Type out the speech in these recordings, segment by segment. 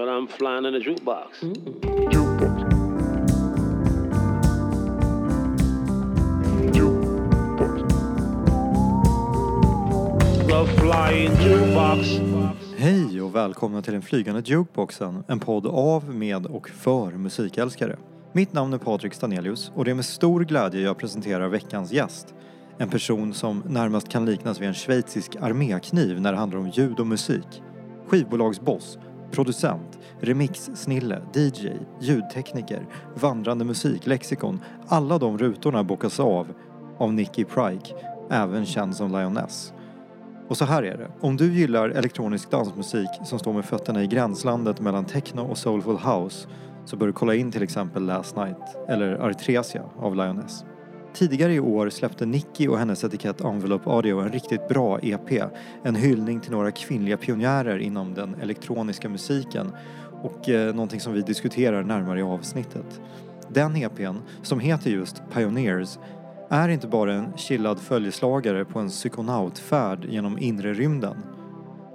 But I'm flying in a jukebox. The flying jukebox. Hej och välkomna till den flygande jukeboxen, en podd av, med och för musikälskare. Mitt namn är Patrik Stanelius och det är med stor glädje jag presenterar veckans gäst. En person som närmast kan liknas vid en schweizisk armékniv när det handlar om ljud och musik. Skivbolagsboss, producent, remixsnille, DJ, ljudtekniker, vandrande musiklexikon. Alla de rutorna bockas av av Nicky Prike, även känd som Lioness. Och så här är det. Om du gillar elektronisk dansmusik som står med fötterna i gränslandet mellan techno och soulful house så bör du kolla in till exempel Last Night eller Artresia av Lioness. Tidigare i år släppte Nicky och hennes etikett Envelope Audio en riktigt bra EP. En hyllning till några kvinnliga pionjärer inom den elektroniska musiken och eh, någonting som vi diskuterar närmare i avsnittet. Den EPn, som heter just Pioneers, är inte bara en chillad följeslagare på en psykonautfärd genom inre rymden.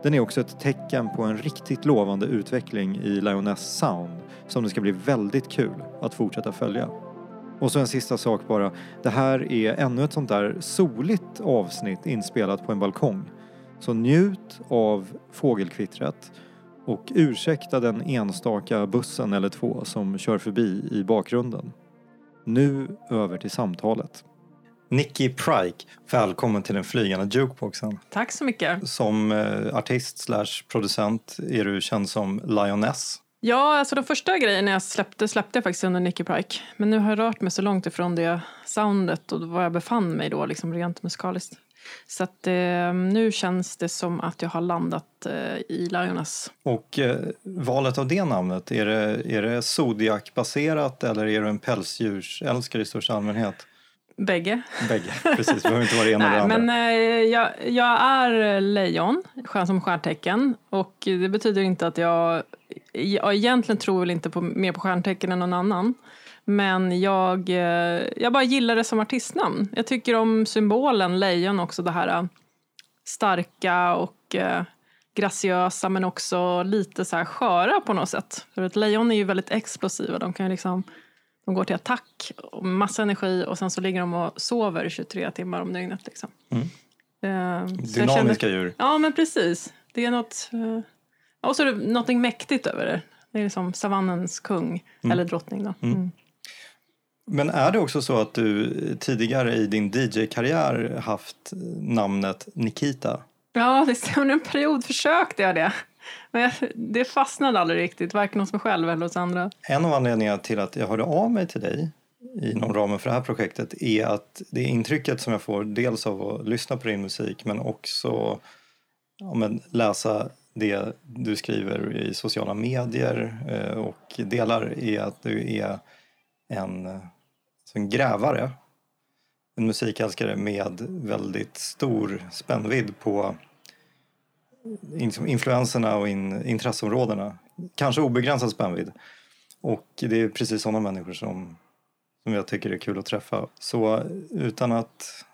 Den är också ett tecken på en riktigt lovande utveckling i Lioness Sound som det ska bli väldigt kul att fortsätta följa. Och så en sista sak bara. Det här är ännu ett sånt där soligt avsnitt inspelat på en balkong. Så njut av fågelkvittret och ursäkta den enstaka bussen eller två som kör förbi i bakgrunden. Nu över till samtalet. Nicky Prike, välkommen till den flygande jukeboxen. Tack så mycket. Som eh, artist slash producent är du känd som Lioness. Ja, alltså de första grejerna jag släppte släppte jag faktiskt under Nicky Prike. Men nu har jag rört mig så långt ifrån det soundet och var jag befann mig då, liksom rent musikaliskt. Så att eh, nu känns det som att jag har landat eh, i Lioness. Och eh, valet av det namnet, är det, är det Zodiac-baserat eller är du en pälsdjursälskare i största allmänhet? Bägge. Bägge, precis. Det behöver inte vara det ena Nej, eller andra. men eh, jag, jag är lejon som stjärntecken och det betyder inte att jag, jag egentligen tror väl inte på, mer på stjärntecken än någon annan. Men jag, eh, jag bara gillar det som artistnamn. Jag tycker om symbolen lejon också, det här eh, starka och eh, graciösa men också lite så här sköra på något sätt. För ett lejon är ju väldigt explosiva. De kan ju liksom de går till attack och massa energi och sen så ligger de och sover 23 timmar om dygnet. Liksom. Mm. Jag Dynamiska känner- djur. Ja, men precis. Det är något... Eh, och så är det något mäktigt över det. Det är liksom savannens kung, eller drottning. Då. Mm. Men är det också så att du tidigare i din DJ-karriär haft namnet Nikita? Ja, det, under en period försökte jag det. Men jag, det fastnade aldrig riktigt, varken hos mig själv eller hos andra. En av anledningarna till att jag hörde av mig till dig inom ramen för det här projektet är att det intrycket som jag får dels av att lyssna på din musik men också ja, men läsa det du skriver i sociala medier eh, och delar är att du är en, en grävare. En musikälskare med väldigt stor spännvidd på influenserna och in, intresseområdena. Kanske obegränsad spännvidd. Och det är precis sådana människor som, som jag tycker är kul att träffa. Så utan att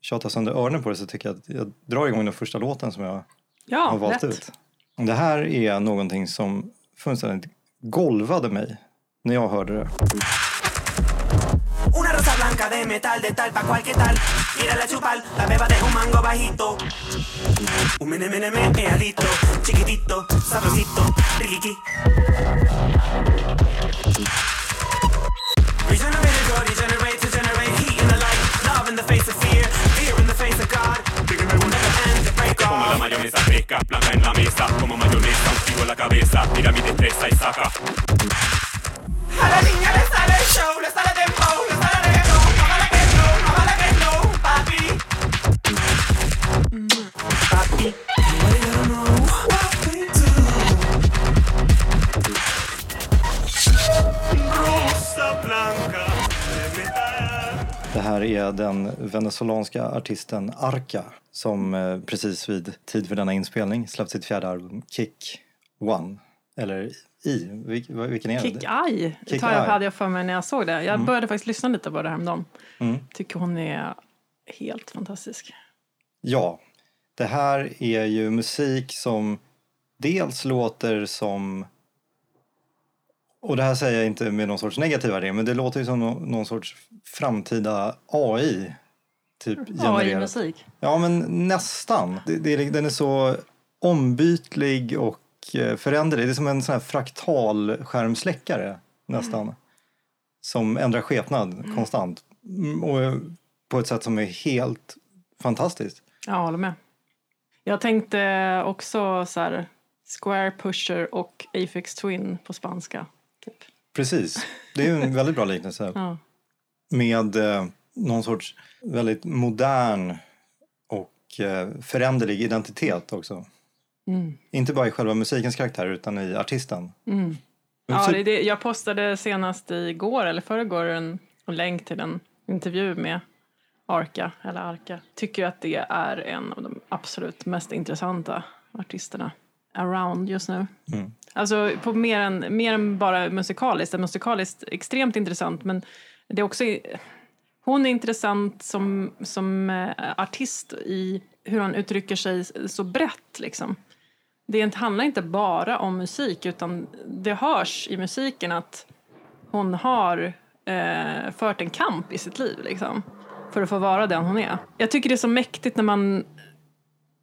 tjata sönder öronen på det så tycker jag att jag drar igång den första låten som jag har Ja, valt lätt. ut. Det här är någonting som fullständigt golvade mig när jag hörde det. A chupar, la beba de un mango bajito. Un mene mene meneadito, chiquitito, sabrosito, riqui. Regenerate, go, regenerate to generate heat in the light. Love in the face of fear, fear in the face of God. Will never end to break Como la off. mayonesa fresca, blanca en la mesa, como mayonesa, un tiro en la cabeza, mira mi destreza y saca. A la niña le sale el show, le sale dembow, le sale här är den venezolanska artisten Arca som eh, precis vid tid för denna inspelning släppt sitt fjärde album Kick One. Eller I, Vil- vilken är Kick det? Eye Kick tar jag, hade jag för mig när jag såg det. Jag började faktiskt lyssna lite på det häromdagen. Mm. Tycker hon är helt fantastisk. Ja, det här är ju musik som dels låter som Och det här säger jag inte med någon sorts negativ värdering, men det låter ju som nå- någon sorts framtida AI. Typ genererat. AI-musik. Ja, men nästan. Det, det, den är så ombytlig och eh, föränderlig. Det är som en sån här fraktal skärmsläckare nästan. Som ändrar skepnad konstant. Mm, Och eh, på ett sätt som är helt fantastiskt. Jag håller med. Jag tänkte också så här Square Pusher och Aphex Twin på spanska. Precis. Det är en väldigt bra liknelse. Ja. Med eh, någon sorts väldigt modern och eh, föränderlig identitet också. Mm. Inte bara i själva musikens karaktär utan i artisten. Mm. Ja, det det. Jag postade senast igår eller förrgår en, en länk till en intervju med Arka, eller Arka. Tycker att det är en av de absolut mest intressanta artisterna around just nu. Mm. Alltså på mer än, mer än bara musikaliskt. Musikaliskt extremt intressant men det är också hon är intressant som, som eh, artist i hur hon uttrycker sig så brett liksom. Det handlar inte bara om musik utan det hörs i musiken att hon har eh, fört en kamp i sitt liv liksom, för att få vara den hon är. Jag tycker det är så mäktigt när man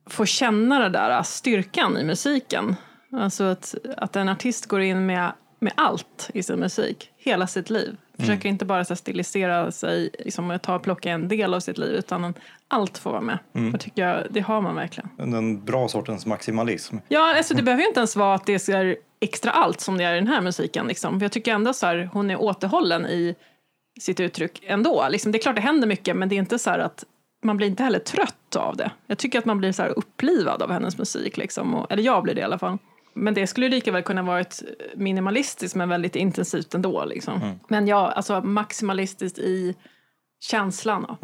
får känna den där styrkan i musiken. Alltså att, att en artist går in med, med allt i sin musik, hela sitt liv. Försöker inte bara så stilisera sig, liksom, ta och plocka en del av sitt liv, utan allt får vara med. Det tycker jag, det har man verkligen. Den bra sortens maximalism. Ja, alltså det behöver ju inte ens vara att det är extra allt som det är i den här musiken. Liksom. Jag tycker ändå så här, hon är återhållen i sitt uttryck ändå. Liksom, det är klart det händer mycket, men det är inte så att man blir inte heller trött av det. Jag tycker att man blir så här upplivad av hennes musik. Liksom, och, eller jag blir det i alla fall. Men det skulle lika väl kunna varit minimalistiskt men väldigt intensivt ändå. Liksom. Men ja, alltså maximalistiskt i känslan. Då.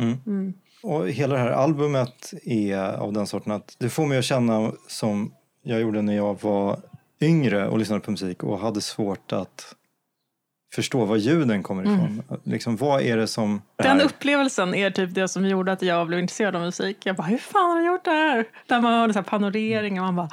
Och hela det här albumet är av den sorten att det får mig att känna som jag gjorde när jag var yngre och lyssnade på musik och hade svårt att förstå var ljuden kommer ifrån. Liksom, vad är det som... det Den upplevelsen är typ det som gjorde att jag blev intresserad av musik. Jag bara, hur fan har de gjort det här? Där man hörde så här panorering och man bara,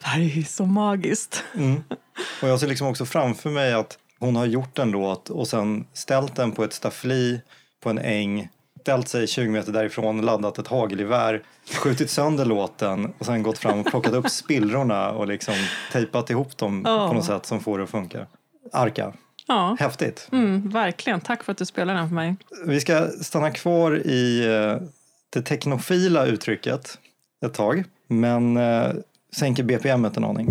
det här är så magiskt. Och jag ser liksom också framför mig att hon har gjort en låt och sen ställt den på ett staffli på en äng, ställt sig 20 meter därifrån, laddat ett hagelgevär, skjutit sönder låten och sen gått fram och plockat upp spillrorna och liksom tejpat ihop dem Ja. på något sätt som får det att funka. Arka, Ja, häftigt. mm, verkligen. Tack för att du spelar den för mig. Vi ska stanna kvar i eh, det teknofila uttrycket ett tag, men eh, sänker BPMet en aning.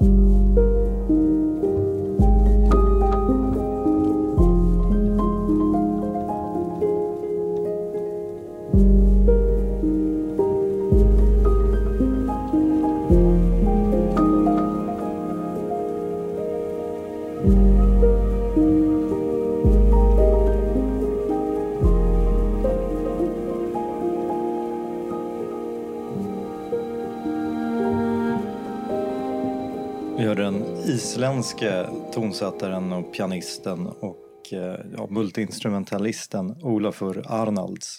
Vi isländske tonsättaren och pianisten och eh, ja, multiinstrumentalisten Olafur Arnalds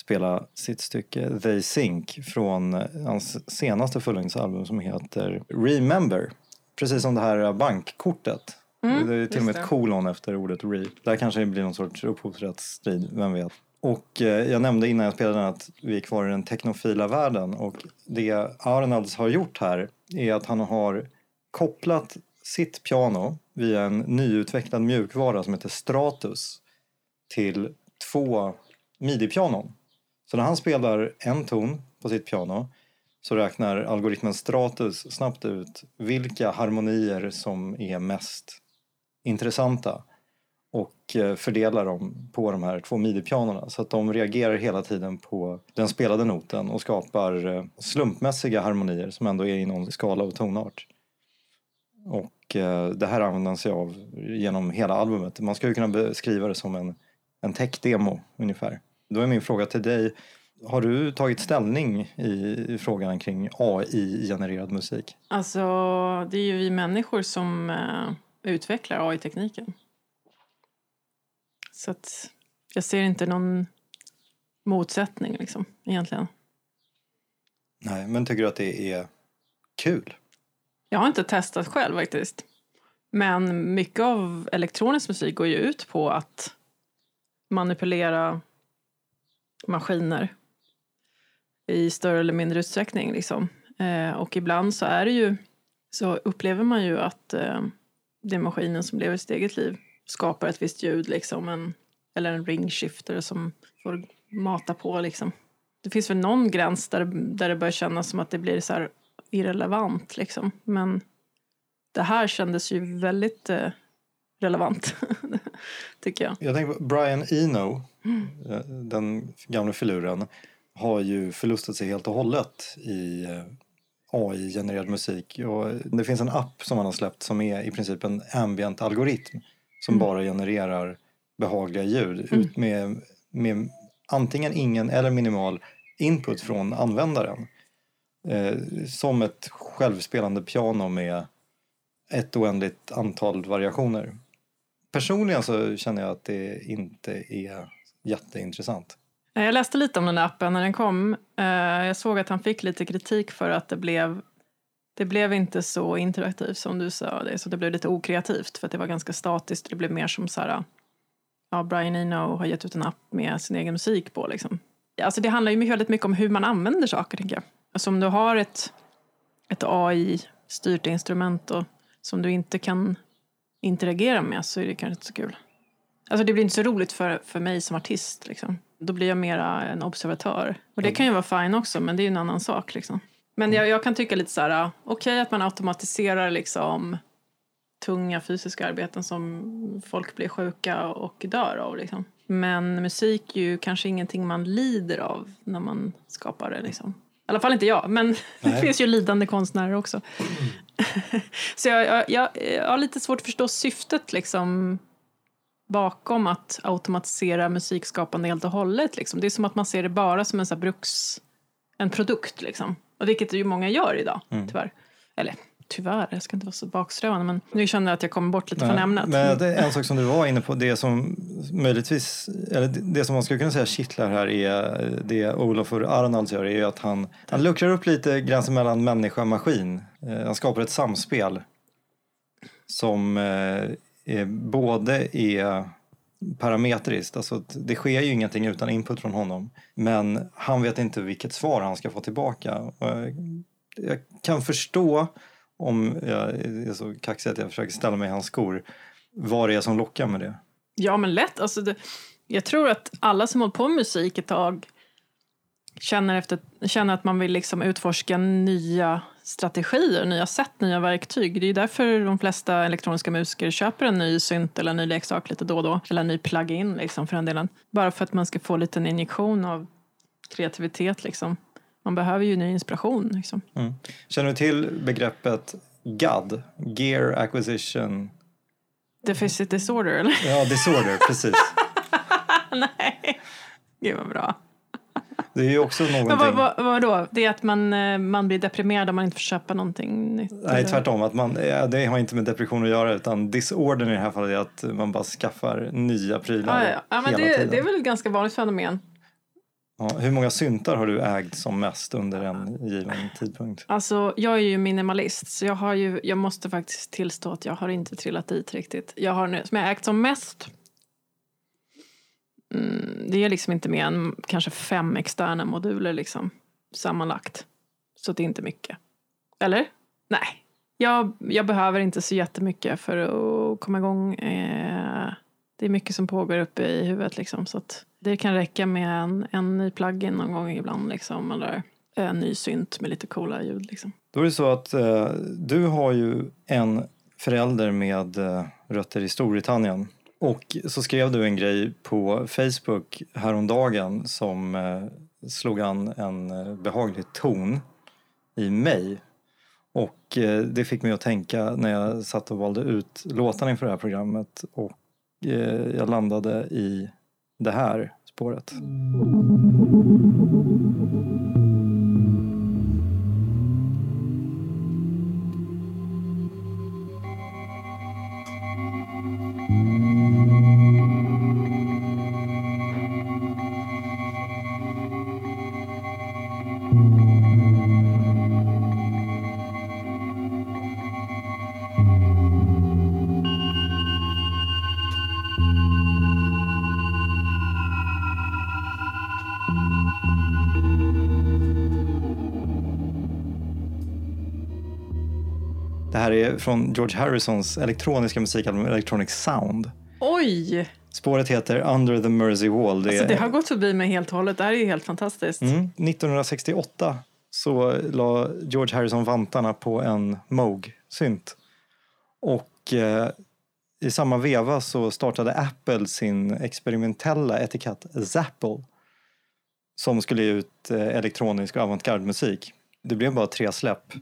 spela sitt stycke They Sink från eh, hans senaste fullängdsalbum som heter Remember. Precis som det här bankkortet. det är till och med ett kolon efter ordet re. Där kanske det blir någon sorts upphovsrättsstrid, vem vet. Och eh, jag nämnde innan jag spelade den att vi är kvar i den teknofila världen och det Arnalds har gjort här är att han har kopplat sitt piano via en nyutvecklad mjukvara som heter Stratus till två midi-pianon. Så när han spelar en ton på sitt piano så räknar algoritmen Stratus snabbt ut vilka harmonier som är mest intressanta och eh, fördelar dem på de här två midi-pianorna så att de reagerar hela tiden på den spelade noten och skapar eh, slumpmässiga harmonier som ändå är i någon skala och tonart. Och eh, det här använder han sig av genom hela albumet. Man skulle kunna beskriva det som en, en tech-demo ungefär. Då är min fråga till dig, har du tagit ställning i, frågan kring AI-genererad musik? Alltså, det är ju vi människor som eh, utvecklar AI-tekniken. Så att jag ser inte någon motsättning liksom, egentligen. Nej, men tycker du att det är kul? Jag har inte testat själv faktiskt. Men mycket av elektronisk musik går ju ut på att manipulera maskiner i större eller mindre utsträckning. Liksom. Eh, och ibland så är det ju så upplever man ju att eh, det är maskinen som lever sitt eget liv skapar ett visst ljud liksom, en, eller en ringshifter som får mata på liksom. Det finns väl någon gräns där, där det börjar kännas som att det blir så här irrelevant liksom. Men det här kändes ju väldigt eh, relevant, tycker jag. Jag tänker på Brian Eno, eh, den gamla filuren, har ju förlustat sig helt och hållet i eh, AI-genererad musik. Och det finns en app som han har släppt som är i princip en ambient algoritm som bara genererar behagliga ljud ut med, med antingen ingen eller minimal input från användaren. Eh, som ett självspelande piano med ett oändligt antal variationer. Personligen så känner jag att det inte är jätteintressant. Eh, jag läste lite om den där appen när den kom. Eh, jag såg att han fick lite kritik för att det blev det blev inte så interaktivt som du sa. Det, så det blev lite okreativt för att det var ganska statiskt. Det blev mer som så här, ja, Brian Eno har gett ut en app med sin egen musik på. Liksom. Alltså det handlar ju väldigt mycket om hur man använder saker, tänker jag. Alltså om du har ett, ett AI-styrt instrument och, som du inte kan interagera med så är det kanske inte så kul. Alltså det blir inte så roligt för, för mig som artist. Liksom. Då blir jag mera en observatör. Och det kan ju vara fine också, men det är ju en annan sak. Liksom. Men jag, jag kan tycka lite så här, okej att man automatiserar liksom tunga fysiska arbeten som folk blir sjuka och dör av. Liksom. Men musik är ju kanske ingenting man lider av när man skapar det. Liksom. Alla fall inte jag, men det finns ju lidande konstnärer också. Så jag, jag, jag, jag har lite svårt att förstå syftet liksom, bakom att automatisera musikskapande helt och hållet. Liksom. Det är som att man ser det bara som en så bruks... En produkt, liksom. Och vilket ju många gör idag, tyvärr. Eller tyvärr, jag ska inte vara så baksträvande, men nu känner jag att jag kommer bort lite från ämnet. Men det är en sak som du var inne på, det som möjligtvis, eller det- som man skulle kunna säga kittlar här är det Olafur Arnalds gör är ju att han, han luckrar upp lite gränsen mellan människa och maskin. Eh, Han skapar ett samspel som eh, är, både är parametriskt, alltså det sker ju ingenting utan input från honom. Men han vet inte vilket svar han ska få tillbaka. Jag- Jag kan förstå om jag är så kaxig att jag försöker ställa mig i hans skor, vad det är som lockar med det. Ja, men lätt. Alltså det, jag tror att alla som hållit på med musik ett tag känner, efter, känner att man vill liksom utforska nya strategier, nya sätt, nya verktyg. Det är ju därför de flesta elektroniska musiker köper en ny synt eller en ny leksak lite då och då. Eller en ny plugin liksom, för den delen. Bara för att man ska få en liten injektion av kreativitet. Liksom. Man behöver ju ny inspiration. Liksom. Känner du till begreppet GAD? Gear Acquisition... Deficit disorder, eller? Ja, disorder, precis. Nej. Gud vad bra. Det är ju också Men någonting... vad, vad, vad då? Det är att man, eh, man blir deprimerad om man inte får köpa någonting nytt? Nej, eller? tvärtom. Att man, det har inte med depression att göra utan disordern i det här fallet är att man bara skaffar nya prylar Ja, ja. ja men det, det är väl ett ganska vanligt fenomen ja, hur många syntar har du ägt som mest under en given tidpunkt? Alltså, jag är ju minimalist, så jag, har ju, jag måste faktiskt tillstå att jag har inte trillat dit riktigt. Jag har nu, som jag har ägt som mest, mm, det är liksom inte mer än kanske fem externa moduler liksom, sammanlagt. Så det är inte mycket. Eller? Nej. Jag, jag behöver inte så jättemycket för att komma igång. Eh, det är mycket som pågår uppe i huvudet liksom, så att det kan räcka med en, en ny plugin någon gång ibland liksom, eller en ny synt med lite coola ljud liksom. Då är det så att eh, du har ju en förälder med eh, rötter i Storbritannien. Och så skrev du en grej på Facebook häromdagen som eh, slog an en eh, behaglig ton i mig. Och eh, det fick mig att tänka när jag satt och valde ut låtarna inför det här programmet. Och eh, jag landade i det här spåret. Här är från George Harrisons elektroniska musikalbum Electronic Sound. Oj! Spåret heter Under the Mersey Wall. Det Alltså, det har gått förbi mig helt och hållet. Det här är helt fantastiskt. Mm. 1968 så la George Harrison vantarna på en Moog-synt. Och eh, i samma veva så startade Apple sin experimentella etikett Zapple som skulle ge ut eh, elektronisk och avantgarde-musik. Det blev bara tre släpp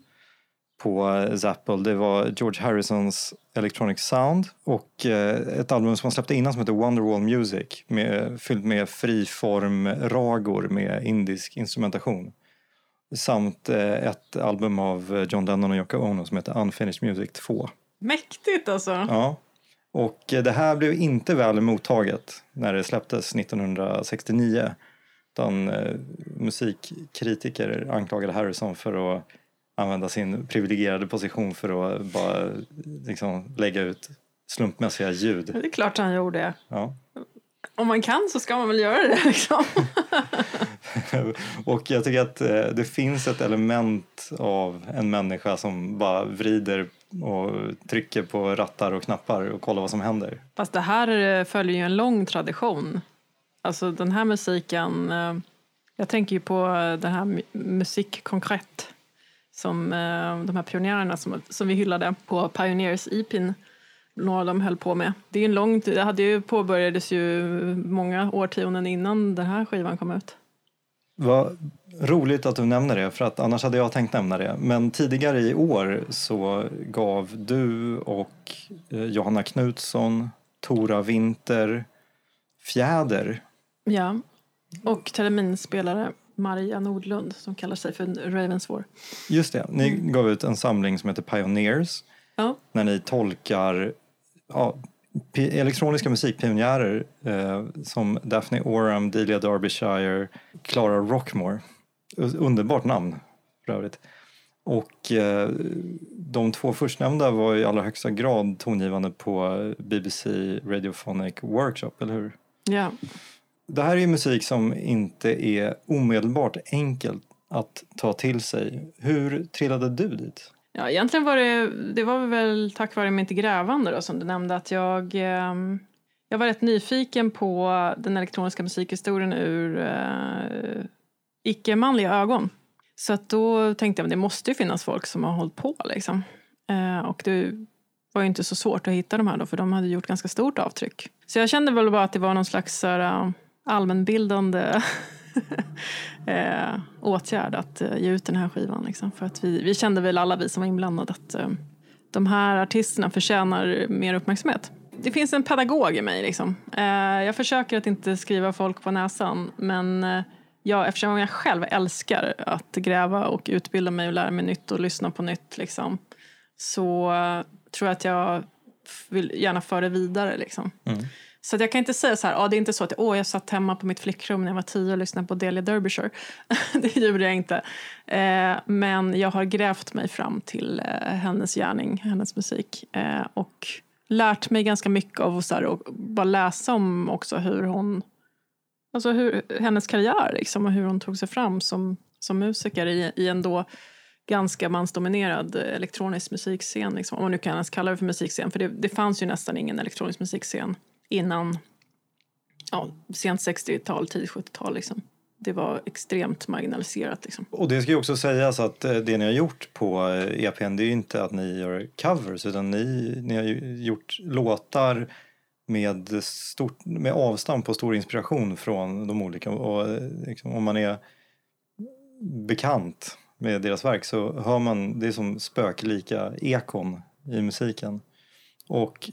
på Zapple. Det var George Harrisons Electronic Sound och eh, ett album som han släppte innan som heter Wonderwall Music med, fyllt med friform-ragor med indisk instrumentation. Samt eh, ett album av John Lennon och Yoko Ono som heter Unfinished Music 2. Mäktigt alltså. Ja. Och eh, det här blev inte väl mottaget när det släpptes 1969. Utan musikkritiker anklagade Harrison för att använda sin privilegierade position för att bara liksom, lägga ut slumpmässiga ljud. Det är klart han gjorde. Ja. Om man kan så ska man väl göra det liksom. Och jag tycker att eh, det finns ett element av en människa som bara vrider och trycker på rattar och knappar och kollar vad som händer. Fast det här eh, följer ju en lång tradition. Alltså den här musiken, eh, jag tänker ju på den här mu- Musik Concrète som eh, de här pionjärerna som, som vi hyllade på Pioneers EPin, några av dem höll på med. Det är en lång tid, det hade ju påbörjades ju många årtionden innan den här skivan kom ut. Vad roligt att du nämner det, för att annars hade jag tänkt nämna det. Men tidigare i år så gav du och eh, Johanna Knutsson, Tora Winter, Fjäder Ja, och terminspelare Maria Nordlund som kallar sig för Ravenswar. Just det, ni gav ut en samling som heter Pioneers Ja, när ni tolkar ja, elektroniska musikpionjärer eh, som Daphne Oram, Delia Derbyshire, Clara Rockmore. Underbart namn för övrigt. Och eh, de två förstnämnda var i allra högsta grad tongivande på BBC Radiophonic Workshop, eller hur? ja. Det här är ju musik som inte är omedelbart enkelt att ta till sig. Hur trillade du dit? Ja, egentligen var det, det var väl tack vare mitt grävande då, som du nämnde att jag, ehm, jag var rätt nyfiken på den elektroniska musikhistorien ur eh, icke-manliga ögon. Så att då tänkte jag att det måste ju finnas folk som har hållit på. Liksom. Eh, och det var ju inte så svårt att hitta de här då, för de hade gjort ganska stort avtryck. Så jag kände väl bara att det var någon slags så här, eh, allmänbildande eh, åtgärd att eh, ge ut den här skivan. Liksom. För att vi, vi kände väl alla vi som var inblandade att eh, de här artisterna förtjänar mer uppmärksamhet. Det finns en pedagog i mig. Liksom. Eh, jag försöker att inte skriva folk på näsan men eh, jag, eftersom jag själv älskar att gräva och utbilda mig och lära mig nytt och lyssna på nytt liksom, så eh, tror jag att jag vill gärna föra det vidare. Liksom. Mm. Så att jag kan inte säga så här, ah, det är inte så att åh, jag satt hemma på mitt flickrum när jag var tio och lyssnade på Delia Derbyshire. det gjorde jag inte. Eh, men jag har grävt mig fram till eh, hennes gärning, hennes musik. Eh, och lärt mig ganska mycket av att och bara läsa om också hur hon, alltså hur, hennes karriär liksom, och hur hon tog sig fram som, som musiker i, i en då ganska mansdominerad eh, elektronisk musikscen. Liksom, om man nu kan ens kalla det för musikscen. För det, det fanns ju nästan ingen elektronisk musikscen innan ja, sent 60-tal, tidigt 70-tal. Liksom. Det var extremt marginaliserat. Liksom. Och det ska ju också sägas att eh, det ni har gjort på eh, e EPn det är ju inte att ni gör covers utan ni, ni har ju gjort låtar med, stort, med avstamp och stor inspiration från de olika. Och eh, liksom, om man är bekant med deras verk så hör man det är som spöklika ekon i musiken. Och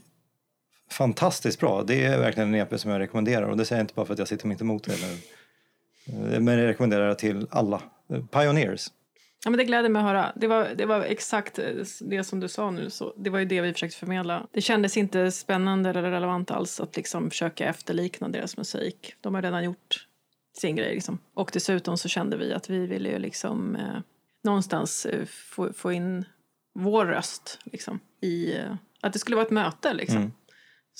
fantastiskt bra. Det är verkligen en EP som jag rekommenderar och det säger jag inte bara för att jag sitter mitt emot det. Men jag rekommenderar det till alla. Pioneers. Ja, men det gläder mig att höra. Det var, det var exakt eh, det som du sa nu. Så det var ju det vi försökte förmedla. Det kändes inte spännande eller relevant alls att liksom försöka efterlikna deras musik. De har redan gjort sin grej. Liksom. Och dessutom så kände vi att vi ville ju liksom eh, någonstans eh, få, få in vår röst liksom, i eh, att det skulle vara ett möte. Liksom. Mm.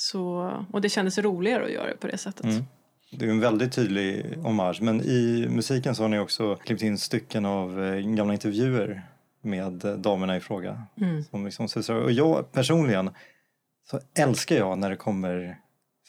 Så, och det kändes roligare att göra det på det sättet. Mm. Det är en väldigt tydlig hommage. Men i musiken så har ni också klippt in stycken av eh, gamla intervjuer med eh, damerna i fråga. Som liksom, och jag personligen så älskar jag när det kommer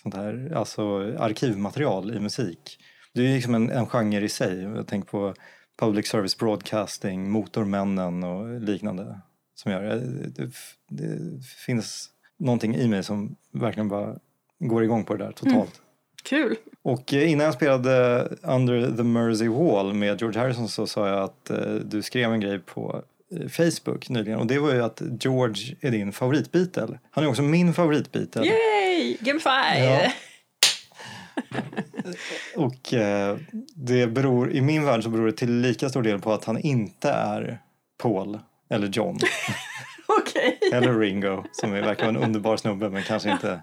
sånt här, alltså arkivmaterial i musik. Det är liksom en, en genre i sig. Jag tänker på public service broadcasting, Motormännen och liknande. Som gör, det, det, det finns någonting i mig som verkligen bara går igång på det där totalt. Kul! Och eh, innan jag spelade Under the Mersey Wall med George Harrison så sa jag att eh, du skrev en grej på eh, Facebook nyligen och det var ju att George är din favoritbeatle. Han är också min favoritbeatle. Yay! Gamify! Ja. Och eh, det beror, i min värld så beror det till lika stor del på att han inte är Paul eller John. eller Ringo som är, verkar vara en underbar snubbe men kanske inte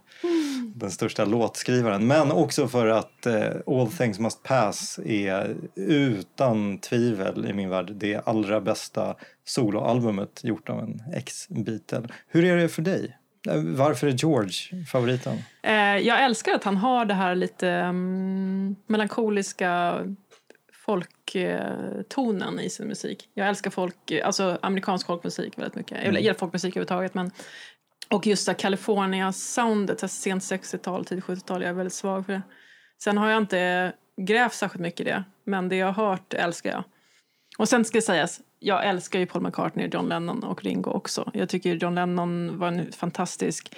den största låtskrivaren. Men också för att eh, All Things Must Pass är utan tvivel i min värld det allra bästa soloalbumet gjort av en ex-Beatle. Hur är det för dig? Eh, varför är George favoriten? Eh, jag älskar att han har det här lite um, melankoliska folktonen i sin musik. Jag älskar folk, alltså amerikansk folkmusik väldigt mycket. Jag gillar folkmusik överhuvudtaget men och just California-soundet, så här sent 60-tal, tidigt 70-tal, jag är väldigt svag för det. Sen har jag inte grävt särskilt mycket i det, men det jag har hört älskar jag. Och sen ska sägas, jag älskar ju Paul McCartney, John Lennon och Ringo också. Jag tycker John Lennon var en fantastisk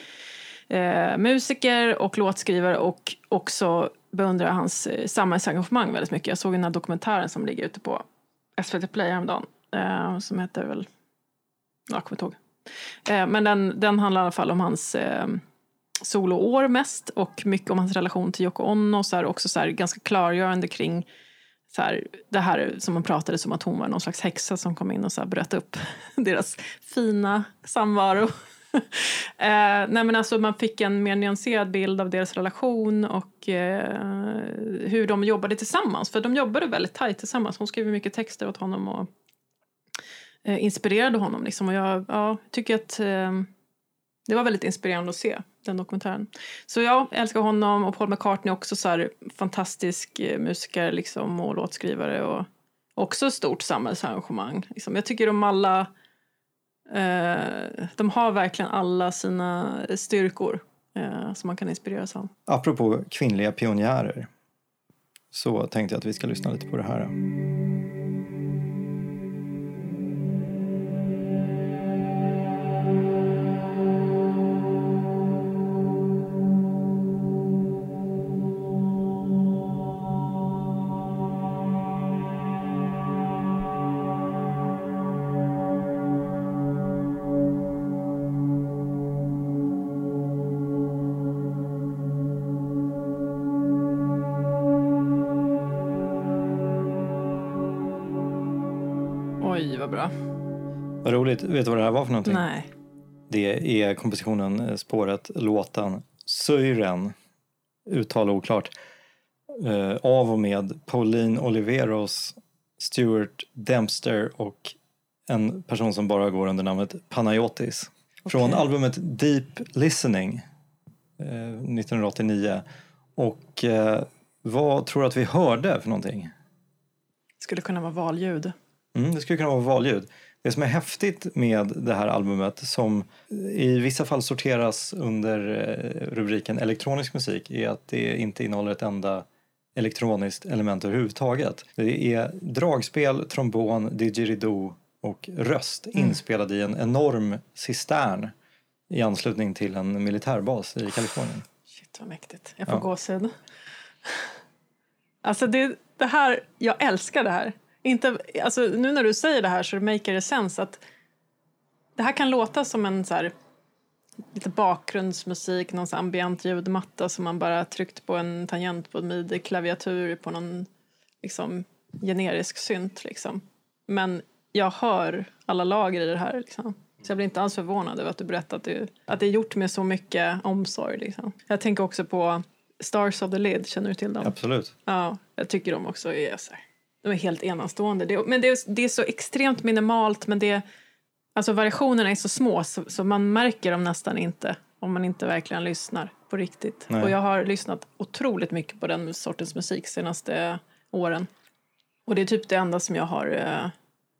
eh, musiker och låtskrivare och också beundrar hans eh, samhällsengagemang väldigt mycket. Jag såg den här dokumentären som ligger ute på SVT Play häromdagen eh, som heter väl, jag kommer inte ihåg. Eh, men den, den handlar i alla fall om hans eh, soloår mest och mycket om hans relation till Yoko Ono. Så här, också så här, ganska klargörande kring så här, det här som man pratade som att hon var någon slags häxa som kom in och så här bröt upp deras fina samvaro. eh, nej men alltså man fick en mer nyanserad bild av deras relation och eh, hur de jobbade tillsammans. För de jobbade väldigt tajt tillsammans. Hon skrev mycket texter åt honom och eh, inspirerade honom. Liksom. Och jag ja, tycker att eh, det var väldigt inspirerande att se den dokumentären. Så jag älskar honom och Paul McCartney också så här fantastisk eh, musiker liksom, och låtskrivare och också stort samhällsengagemang. Liksom. Jag tycker de alla Eh, de har verkligen alla sina styrkor eh, som man kan inspireras av. Apropå kvinnliga pionjärer så tänkte jag att vi ska lyssna lite på det här. Vad bra. Vad roligt. Vet du vad det här var för någonting? Nej. Det är kompositionen, eh, spåret, låten Syren, uttal oklart, eh, av och med Pauline Oliveros, Stuart Dempster och en person som bara går under namnet Panayotis. Från albumet Deep Listening eh, 1989. Och eh, vad tror du att vi hörde för någonting? Skulle kunna vara valljud. Mm, det skulle kunna vara valljud. Det som är häftigt med det här albumet som i vissa fall sorteras under eh, rubriken elektronisk musik är att det inte innehåller ett enda elektroniskt element överhuvudtaget. Det är dragspel, trombon, didgeridoo och röst inspelad i en enorm cistern i anslutning till en militärbas i Kalifornien. Shit vad mäktigt. Jag får Ja. gåshud. Alltså det, det här, jag älskar det här. Inte, alltså nu när du säger det här så maker det sense att det här kan låta som en så här, lite bakgrundsmusik, någon ambient ljudmatta som man bara tryckt på en tangent på en midi-klaviatur på någon liksom, generisk synt. Liksom. Men jag hör alla lager i det här. Liksom. Så jag blir inte alls förvånad över att du berättar att att det är gjort med så mycket omsorg. Liksom. Jag tänker också på Stars of the Lid, känner du till dem? Absolut. Ja, jag tycker de också är så här, de är helt enastående. Det, men det är, det är så extremt minimalt men det, alltså variationerna är så små så, så man märker dem nästan inte. om man inte verkligen lyssnar på riktigt. Nej. Och jag har lyssnat otroligt mycket på den sortens musik senaste åren. Och det är typ det enda som jag har, eh,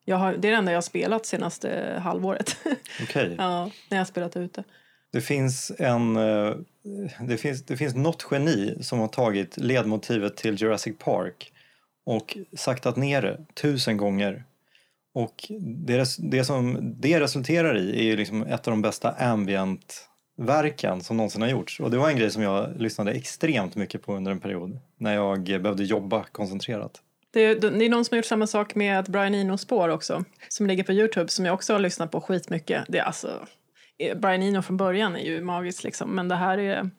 jag har det är det enda jag har spelat senaste halvåret. Okej. ja, när jag har spelat ute. Det finns en... eh, Det finns, det finns något geni som har tagit ledmotivet till Jurassic Park och saktat ner det tusen gånger. Och det, res- det som det resulterar i är ju liksom ett av de bästa ambient-verken som någonsin har gjorts. Och det var en grej som jag lyssnade extremt mycket på under en period när jag behövde jobba koncentrerat. Det är, det är någon som har gjort samma sak med ett Brian Eno-spår också, som ligger på Youtube, som jag också har lyssnat på skitmycket. Det är alltså, eh, Brian Eno från början är ju magiskt liksom, men det här är,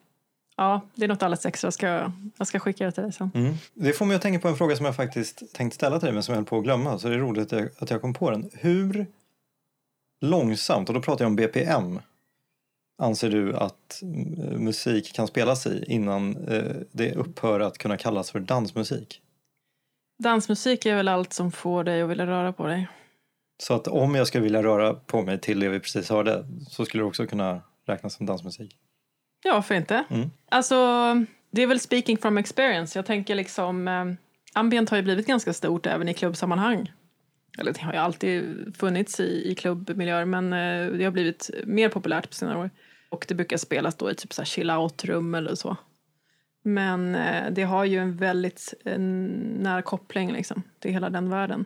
ja, det är något alldeles extra. Jag ska, jag ska skicka det till dig sen. Mm. Det får mig att tänka på en fråga som jag faktiskt tänkte ställa till dig men som jag höll på att glömma. Så det är roligt att jag, att jag kom på den. Hur långsamt, och då pratar jag om BPM, anser du att eh, musik kan spelas i innan eh, det upphör att kunna kallas för dansmusik? Dansmusik är väl allt som får dig att vilja röra på dig. Så att om jag skulle vilja röra på mig till det vi precis hörde så skulle det också kunna räknas som dansmusik? Ja, varför inte? Mm. Alltså, det är väl speaking from experience. Jag tänker liksom, eh, ambient har ju blivit ganska stort även i klubbsammanhang. Eller det har ju alltid funnits i, i klubbmiljöer, men eh, det har blivit mer populärt på senare år. Och det brukar spelas då i typ så här chill out-rum eller så. Men eh, det har ju en väldigt eh, nära koppling liksom, till hela den världen.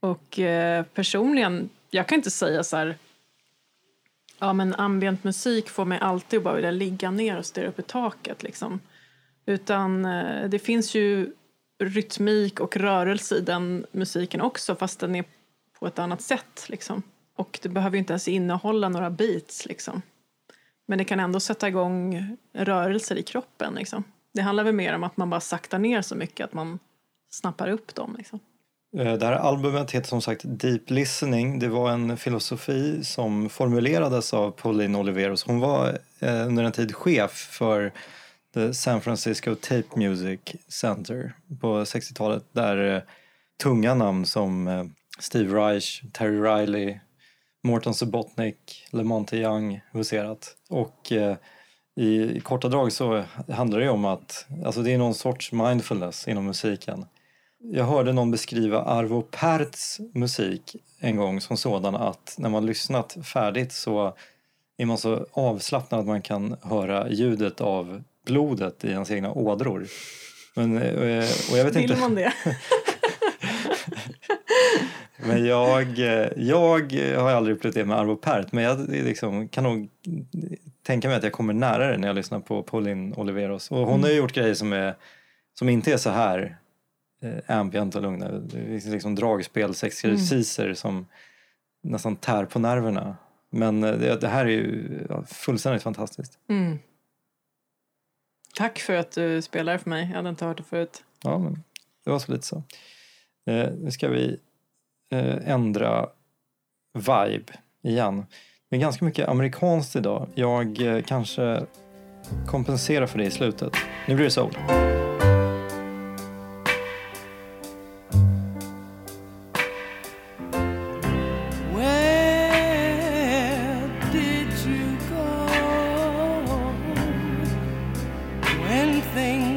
Och eh, personligen, jag kan inte säga så här Ja, men ambient musik får mig alltid att bara vilja ligga ner och stirra upp i taket. Liksom. Utan eh, det finns ju rytmik och rörelse i den musiken också fast den är på ett annat sätt. Liksom. Och det behöver ju inte ens innehålla några beats. Liksom. Men det kan ändå sätta igång rörelser i kroppen. Liksom. Det handlar väl mer om att man bara saktar ner så mycket att man snappar upp dem. Liksom. Eh, det här albumet heter som sagt Deep Listening. Det var en filosofi som formulerades av Pauline Oliveros. Hon var eh, under en tid chef för The San Francisco Tape Music Center på 60-talet där eh, tunga namn som Steve Reich, Terry Riley, Morton Subotnick, Lamonte Young huserat. Och i korta drag så handlar det om att alltså det är någon sorts mindfulness inom musiken. Jag hörde någon beskriva Arvo Pärts musik en gång som sådan att när man lyssnat färdigt så är man så avslappnad att man kan höra ljudet av blodet i ens egna ådror. Men, eh, och jag vet Vill inte, man det? men jag, eh, jag har aldrig upplevt det med Arvo Pärt men jag liksom, kan nog tänka mig att jag kommer nära det när jag lyssnar på Pauline Oliveros. Och hon har ju gjort grejer som, är, som inte är så här ambient och lugna. Det finns liksom dragspelsexerciser som nästan tär på nerverna. Men eh, det, det här är ju fullständigt fantastiskt. Mm. Tack för att du spelar för mig. Jag hade inte hört det förut. Ja, men det var så lite så. Eh, nu ska vi eh, ändra vibe igen. Det är ganska mycket amerikanskt idag. Jag eh, kanske kompenserar för det i slutet. Nu blir det soul. everything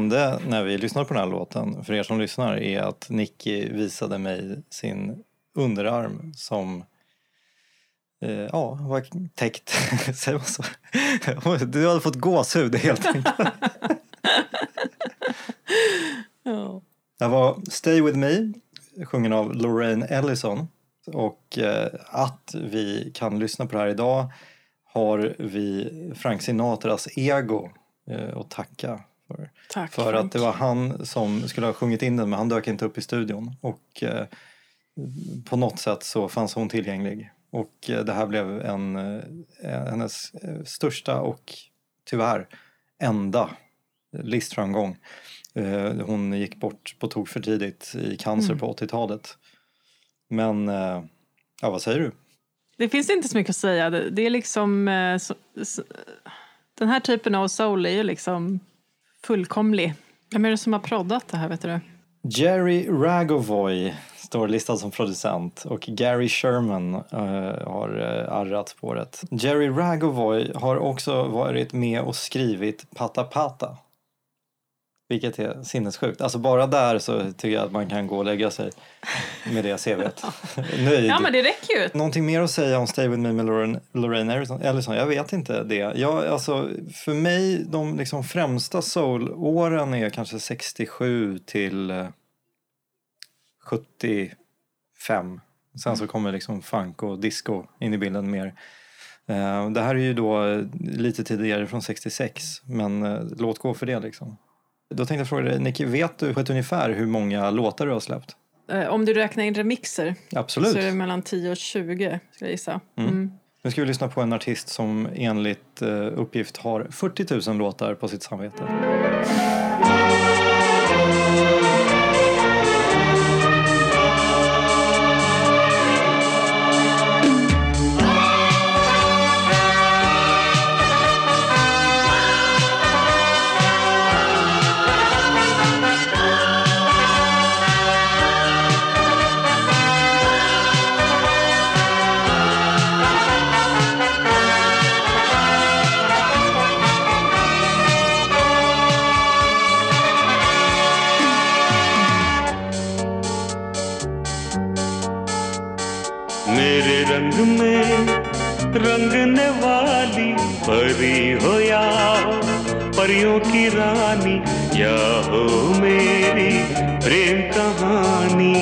hände när vi lyssnade på den här låten, för er som lyssnar, är att Nicky visade mig sin underarm som eh, ja, var täckt. Säger man så? Du hade fått gåshud helt enkelt. Ja. Det var Stay With Me, sjungen av Lorraine Ellison. Och eh, att vi kan lyssna på det här idag har vi Frank Sinatras ego eh, att tacka för. Tack, För Frank. att det var han som skulle ha sjungit in den men han dök inte upp i studion. Och eh, på något sätt så fanns hon tillgänglig. Och eh, det här blev en, eh, hennes eh, största och tyvärr enda listframgång. Eh, hon gick bort på tok för tidigt i cancer på 80-talet. Men, eh, ja vad säger du? Det finns inte så mycket att säga. Det, är liksom... Så, så, den här typen av soul är ju liksom fullkomlig. Vem är det som har proddat det här, vet du? Jerry Ragovoy står listad som producent och Gary Sherman uh, har uh, arrat spåret. Jerry Ragovoy har också varit med och skrivit Pata Pata. Vilket är sinnessjukt. Alltså bara där så tycker jag att man kan gå och lägga sig med det CVt. Nöjd. Ja, men det räcker ju. Någonting mer att säga om Stay With Me med Lorraine, Lorraine Ellison? Jag vet inte det. Jag, alltså, för mig, de liksom främsta soul-åren är kanske 67 till eh, 75. Sen så kommer liksom funk och disco in i bilden mer. Eh, Det här är ju då eh, lite tidigare från 66, men eh, låt gå för det liksom. Då tänkte jag fråga dig, Nicky, vet du på ett ungefär hur många låtar du har släppt? Eh, Om du räknar in remixer Absolut. så är det mellan 10 och 20, skulle jag gissa. Mm. Nu ska vi lyssna på en artist som enligt eh, uppgift har 40 000 låtar på sitt samvete. रंगने वाली परी हो या परियों की रानी या हो मेरी प्रेम कहानी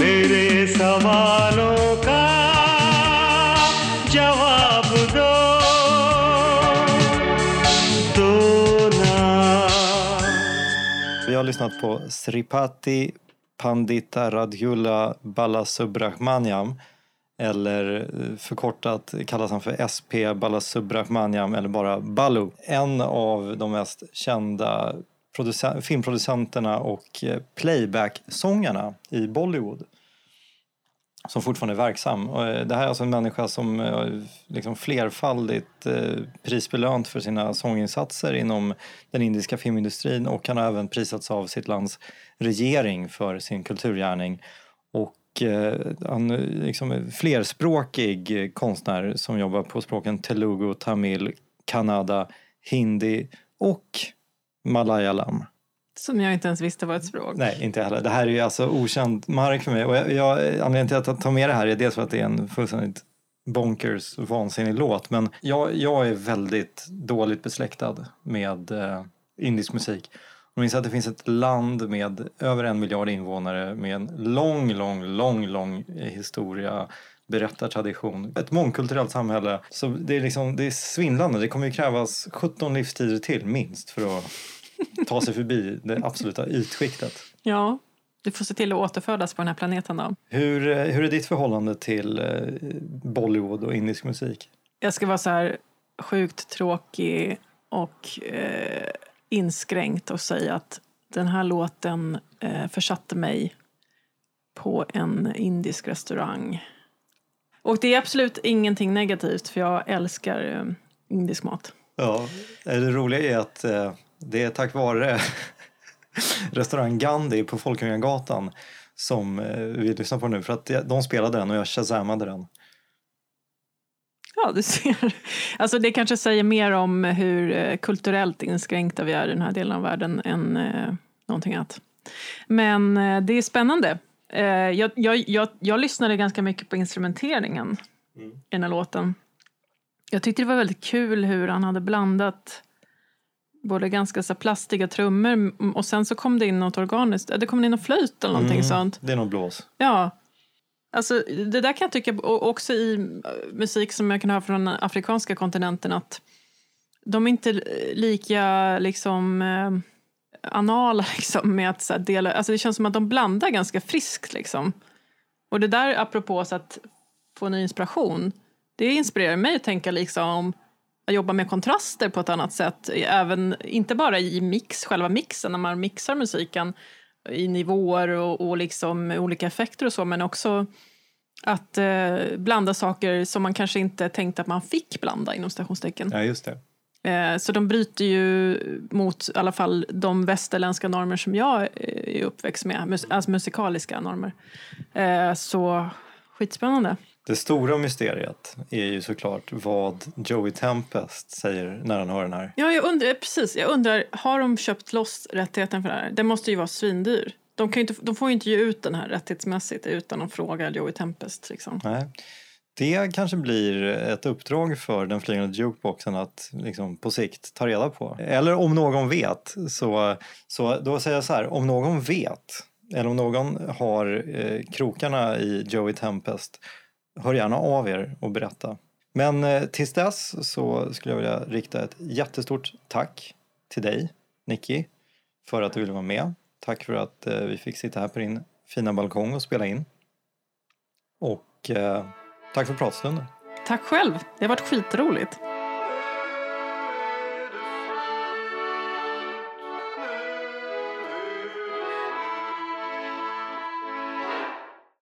मेरे सवालों का जवाब दो दो ना lyssnat på Sripati Pandita Radhula Balasubramaniam eller eh, förkortat kallas han för SP Balasubramaniam eller bara Balu. En av de mest kända filmproducenterna och eh, playback-sångarna i Bollywood som fortfarande är verksam. Eh, det här är alltså en människa som liksom flerfaldigt prisbelönt för sina sånginsatser inom den indiska filmindustrin och han har även prisats av sitt lands regering för sin kulturgärning. Och han är liksom flerspråkig eh, konstnär som jobbar på språken telugu, tamil, kannada, hindi och malayalam. Som jag inte ens visste var ett språk. Nej, inte heller. Det här är ju alltså okänd mark för mig. Och jag, jag, anledningen till att jag tar med det här är dels för att det är en fullständigt bonkers, vansinnig låt. Men jag, jag är väldigt dåligt besläktad med eh, indisk musik. Jag minns att det finns ett land med över en miljard invånare med en lång, lång, lång, lång historia berättartradition. Ett mångkulturellt samhälle. Så det är, liksom, det är svindlande. Det kommer ju krävas 17 livstider till minst för att ta sig förbi det absoluta ytskiktet. Ja, du får se till att återfödas på den här planeten då. Hur, hur är ditt förhållande till eh, Bollywood och indisk musik? Jag ska vara så här sjukt tråkig och eh, inskränkt och säga att den här låten eh, försatte mig på en indisk restaurang. Och det är absolut ingenting negativt för jag älskar eh, indisk mat. Ja, eh, det roliga är att eh, det är tack vare restaurang Gandhi på Folkungagatan som eh, vi lyssnar på nu. För att de spelade den och jag shazamade den. Ja, du ser. Alltså det kanske säger mer om hur eh, kulturellt inskränkta vi är i den här delen av världen än eh, någonting annat. Men eh, det är spännande. Eh, jag, jag, jag, jag lyssnade ganska mycket på instrumenteringen i den här låten. Jag tyckte det var väldigt kul hur han hade blandat både ganska så plastiga trummor och sen så kom det in något organiskt. Det kom in någon flöjt eller någonting Mm. sånt. Det är nog blås. Ja. Alltså, det där kan jag tycka, och också i eh, musik som jag kan höra från den afrikanska kontinenten, att de är inte lika liksom eh, anala liksom, med att så här, dela, alltså det känns som att de blandar ganska friskt liksom. Och det där apropå så att få ny inspiration, det inspirerar mig att tänka liksom att jobba med kontraster på ett annat sätt, även, inte bara i mix, själva mixen, när man mixar musiken i nivåer och, och liksom olika effekter och så, men också att eh, blanda saker som man kanske inte tänkte att man fick blanda inom stationstecken. Ja, just det. Eh, så de bryter ju mot i alla fall de västerländska normer som jag eh, är uppväxt med, mus- alltså musikaliska normer. Eh, så skitspännande. Det stora mysteriet är ju såklart vad Joey Tempest säger när han hör den här. Ja, jag undrar, precis, jag undrar, har de köpt loss rättigheten för det här? Det måste ju vara svindyr. De, kan inte, de får ju inte ge ut den här rättighetsmässigt utan att fråga Joey Tempest. Liksom. Nej. Det kanske blir ett uppdrag för den flygande jukeboxen att liksom på sikt ta reda på. Eller om någon vet, så, så då säger jag så här, om någon vet eller om någon har eh, krokarna i Joey Tempest, hör gärna av er och berätta. Men eh, tills dess så skulle jag vilja rikta ett jättestort tack till dig, Nicky, för att du ville vara med. Tack för att eh, vi fick sitta här på din fina balkong och spela in. Och eh, tack för pratstunden. Tack själv, det har varit skitroligt.